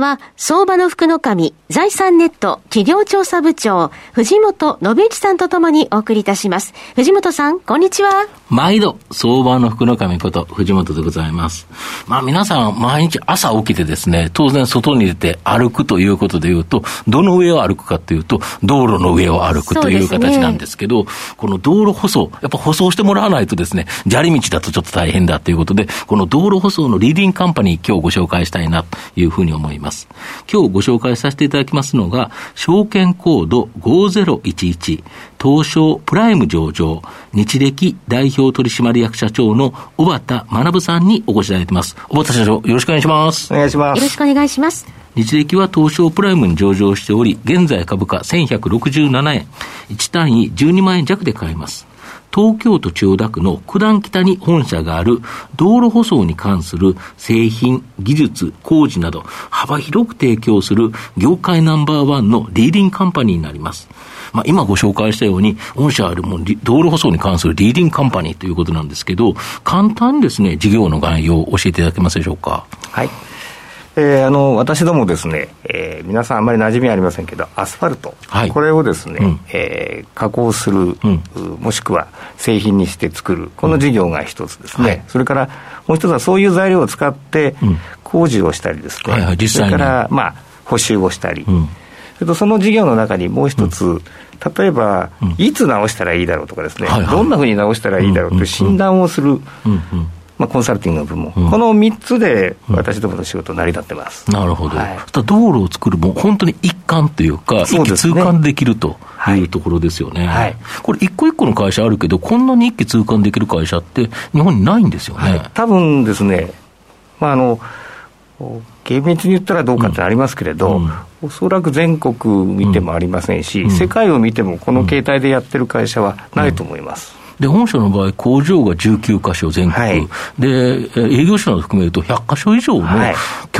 は、相場の福の神、財産ネット企業調査部長、藤本信之さんとともにお送りいたします。藤本さん、こんにちは。毎度、相場の福の神こと、藤本でございます。まあ皆さん、毎日朝起きてですね、当然外に出て歩くということで言うと、どの上を歩くかというと、道路の上を歩くという形なんですけど、ね、この道路舗装、やっぱ舗装してもらわないとですね、砂利道だとちょっと大変だということで、この道路舗装のリーディングカンパニー、今日ご紹介したいなというふうに思います。今日ご紹介させていただきますのが、証券コード5011、東証プライム上場、日歴代表取締役社長の小畑学さんにお越しいただいてます。小畑社長、よろしくお願いします。お願いします。よろしくお願いします。日歴は東証プライムに上場しており、現在株価1167円、1単位12万円弱で買えます。東京都千代田区の九段北に本社がある道路舗装に関する製品、技術、工事など幅広く提供する業界ナンバーワンのリーディングカンパニーになります。まあ、今ご紹介したように、御社あるも道路舗装に関するリーディングカンパニーということなんですけど、簡単にですね、事業の概要を教えていただけますでしょうか？はい。えー、あの私どもですね、えー、皆さんあんまり馴染みありませんけど、アスファルト、はい、これをですね、うん、えー、加工する、うん、もしくは製品にして作る、この事業が一つですね、はい、それからもう一つはそういう材料を使って工事をしたりですね、はいはい、それから、まあ、補修をしたり、うん、それとその事業の中にもう一つ、例えば、いつ直したらいいだろうとかですね、はいはい、どんなふうに直したらいいだろうという診断をする。うんうんまあ、コンサルティングの部門、うん、この3つで私どもの仕事、成り立ってます、なるほど、はい、道路を作るも本当に一貫というか、一気通貫できるというところですよね、はい、これ、一個一個の会社あるけど、こんなに一気通貫できる会社って、日本にないんですよね、はい、多分ですね、まああの厳密に言ったらどうかってありますけれど、うん、おそらく全国見てもありませんし、うん、世界を見てもこの形態でやってる会社はないと思います。で、本社の場合、工場が19か所全国、はい、で、営業所など含めると100か所以上の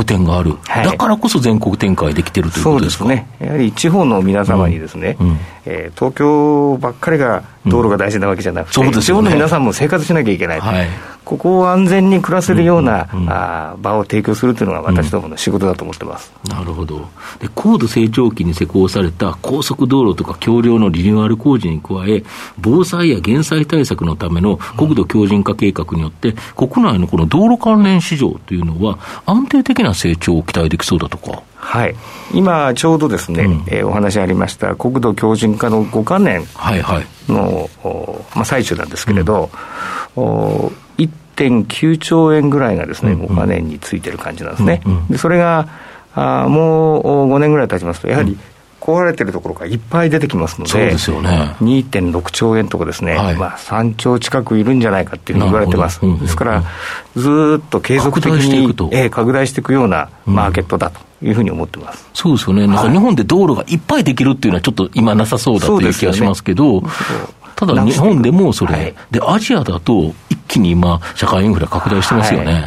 拠点がある、はい、だからこそ全国展開できてるということですか、ね、やはり地方の皆様にですね、うん。うん、えー、東京ばっかりが道路が大事なわけじゃなくて、うん。ね、地方の皆さんも生活しなきゃいけない、はい、ここを安全に暮らせるような、うん。うん、あ場を提供するというのが私どもの仕事だと思ってます、うん、なるほど。で、高度成長期に施行された高速道路とか橋梁のリニューアル工事に加え、防災や減災対策のための国土強靭化計画によって、国内のこの道路関連市場というのは、安定的な成長を期待できそうだとか。はい、今、ちょうどですね、うん、えー、お話ありました国土強靭化の5か年の、はいはい。まあ、最中なんですけれど、うん、1.9兆円ぐらいがですね、5か年についてる感じなんですね。うんうん、でそれがあもう5年ぐらい経ちますと、やはり、壊れてるところがいっぱい出てきますので、そうですよね、2.6兆円とかですね、はい、まあ、3兆近くいるんじゃないかっていうふうに言われてます、ですから、ずっと継続的に拡大,、え拡大していくようなマーケットだというふうに思ってます、うん、そうですよね、なんか日本で道路がいっぱいできるっていうのは、ちょっと今、なさそうだという気がしますけど、ね、ただ日本でもそれ、はい、で、アジアだと一気に今、社会インフラ拡大してますよね。はい。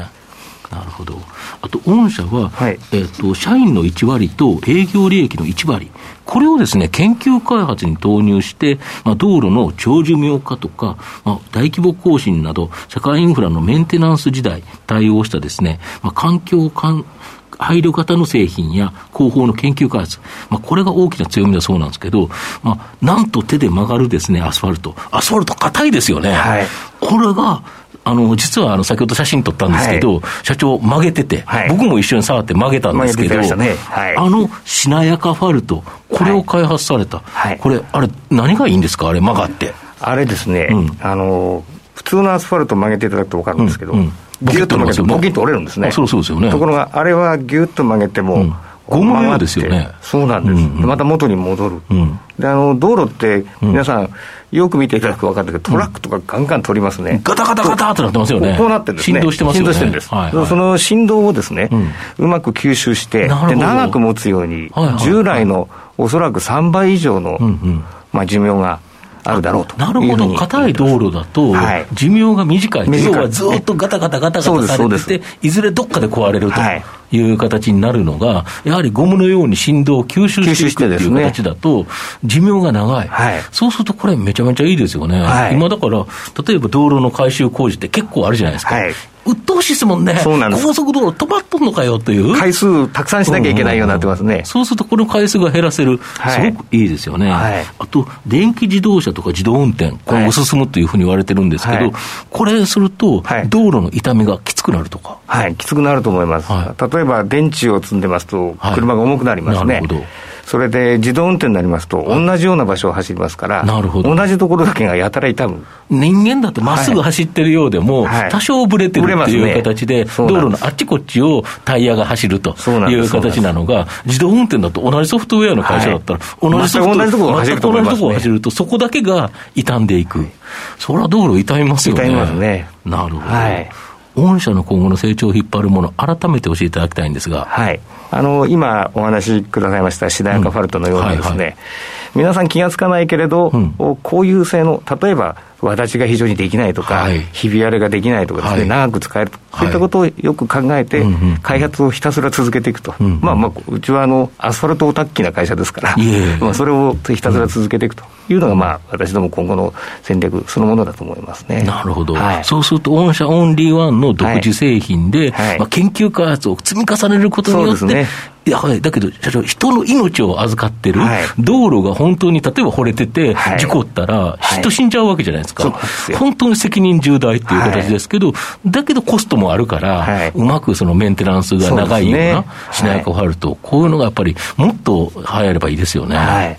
なるほど。あと、御社は、はい、えっ、ー、と、社員の1割と営業利益の1割、これをですね、研究開発に投入して、まあ、道路の長寿命化とか、まあ、大規模更新など、社会インフラのメンテナンス時代、対応したですね、まあ、環境関配慮型の製品や広報の研究開発、まあ、これが大きな強みだそうなんですけど、まあ、なんと手で曲がるですね、アスファルト。アスファルト硬いですよね。はい、これが、あの、実はあの、先ほど写真撮ったんですけど、はい、社長曲げてて、はい、僕も一緒に触って曲げたんですけど、ね。はい、あの、しなやかファルト、これを開発された。これ、あれ、何がいいんですか？あれ、曲がって。あれですね、うん、あの、普通のアスファルト曲げていただくと分かるんですけど、うん。うん。ギュッと曲げてボキッと折れるんですね。そうそうですよね。ところが、あれはギュッと曲げても、うん。ゴムのようですよね。そうなんです。うんうん、また元に戻る。うん、で、あの、道路って、皆さん、よく見ていただくと分かるけど、トラックとかガンガン取りますね。ガタガタガタってなってますよね。こうなってるんですね。振動してますよね。振動してるんです。はいはい、その振動をですね、うまく吸収して、で長く持つように、従来のおそらく3倍以上の、まあ、寿命があるだろうとなるほど、硬い道路だと、寿命が短い、要はずっとガタガタガタガタされてて、いずれどっかで壊れると。いう形になるのが、やはりゴムのように振動を吸収していくっていう形だと、寿命が長い、はい、そうするとこれ、めちゃめちゃいいですよね、はい、今だから、例えば道路の改修工事って結構あるじゃないですか。はい鬱陶しいですもんね。そうなんです。高速道路止まっとんのかよという。回数たくさんしなきゃいけないようになってますね。そうするとこの回数が減らせる。すごくいいですよね。はい、あと、電気自動車とか自動運転、今後進むというふうに言われてるんですけど、はい、これすると、道路の痛みがきつくなるとか。はい、きつくなると思います。例えば、電池を積んでますと、車が重くなりますね。なるほど。それで自動運転になりますと、同じような場所を走りますから、なるほど。同じところだけがやたら痛む。人間だってまっすぐ走ってるようでも、はい、多少ぶれてるっていう形で、道路のあっちこっちをタイヤが走るという形なのが、自動運転だと同じソフトウェアの会社だったら、同じソフトウェア、同じところを走ると、そこだけが傷んでいく、それは道路痛みますよね。痛みますね。なるほど、はい御社の今後の成長を引っ張るもの、改めて教えていただきたいんですが。はい。あの、今お話しくださいましたシダヤカファルトのようなですね、うんはいはい、皆さん気がつかないけれど、うん、こういう性能、例えば、私が非常にできないとか、はい、ひび割れができないとかですね、はい、長く使えると、そういったことをよく考えて、開発をひたすら続けていくと、うんうん、まあまあ、うちはあのアスファルトオタッキーな会社ですから、まあそれをひたすら続けていくというのが、まあ、私ども今後の戦略そのものだと思いますね。なるほど、はい、そうすると、御社オンリーワンの独自製品で、はい、まあ、研究開発を積み重ねることによって、ね、いや、だけど、社長、人の命を預かってる、道路が本当に例えば惚れてて、事故ったら、人死んじゃうわけじゃないですか、本当に責任重大っていう形ですけど、だけどコストもあるから、うまくそのメンテナンスが長いような、しなやかを張ると、こういうのがやっぱり、もっと流行ればいいですよね。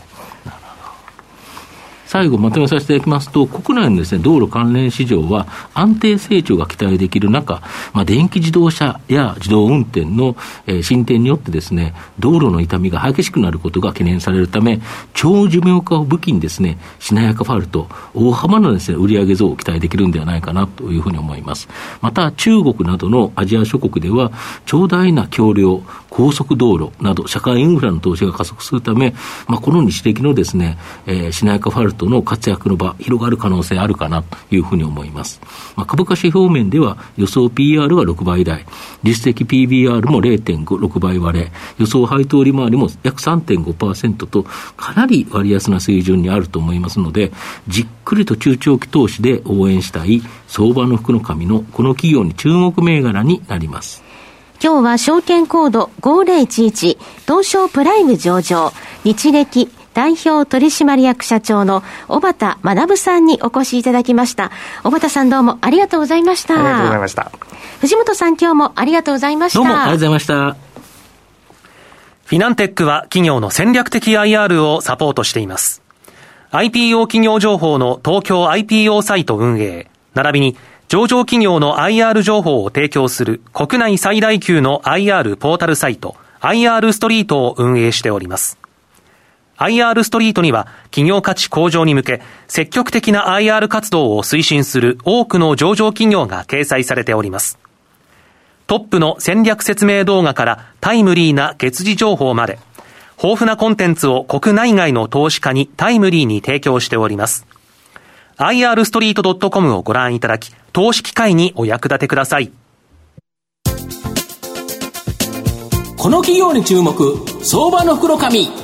最後まとめさせていただきますと、国内のですね、道路関連市場は安定成長が期待できる中、まあ、電気自動車や自動運転の、えー、進展によってですね、道路の痛みが激しくなることが懸念されるため、長寿命化を武器にですね、しなやかファルト、大幅なですね、売上増を期待できるんではないかなというふうに思います。また、中国などのアジア諸国では、長大な橋梁、高速道路など、社会インフラの投資が加速するため、まあ、この日的のですね、えー、しなやかファルトの活躍の場、広がる可能性あるかなというふうに思います。まあ、株価指標面では、予想 PR は6倍台、実績 PBR も0.5、6倍割れ、予想配当利回りも約3.5%と、かなり割安な水準にあると思いますので、じっくりと中長期投資で応援したい相場の福の神のこの企業に注目銘柄になります。今日は証券コード5011東証プライム上場日歴代表取締役社長の小畑学さんにお越しいただきました。小畑さんどうもありがとうございました。ありがとうございました。藤本さん今日もありがとうございました。どうもありがとうございました。フィナンテックは企業の戦略的 IR をサポートしています。IPO 企業情報の東京 IPO サイト運営、並びに上場企業の IR 情報を提供する国内最大級の IR ポータルサイト IR ストリートを運営しております。IR ストリートには企業価値向上に向け積極的な IR 活動を推進する多くの上場企業が掲載されております。トップの戦略説明動画からタイムリーな月次情報まで豊富なコンテンツを国内外の投資家にタイムリーに提供しております。irstreet.com をご覧いただき、投資機会にお役立てください。この企業に注目、相場の袋紙。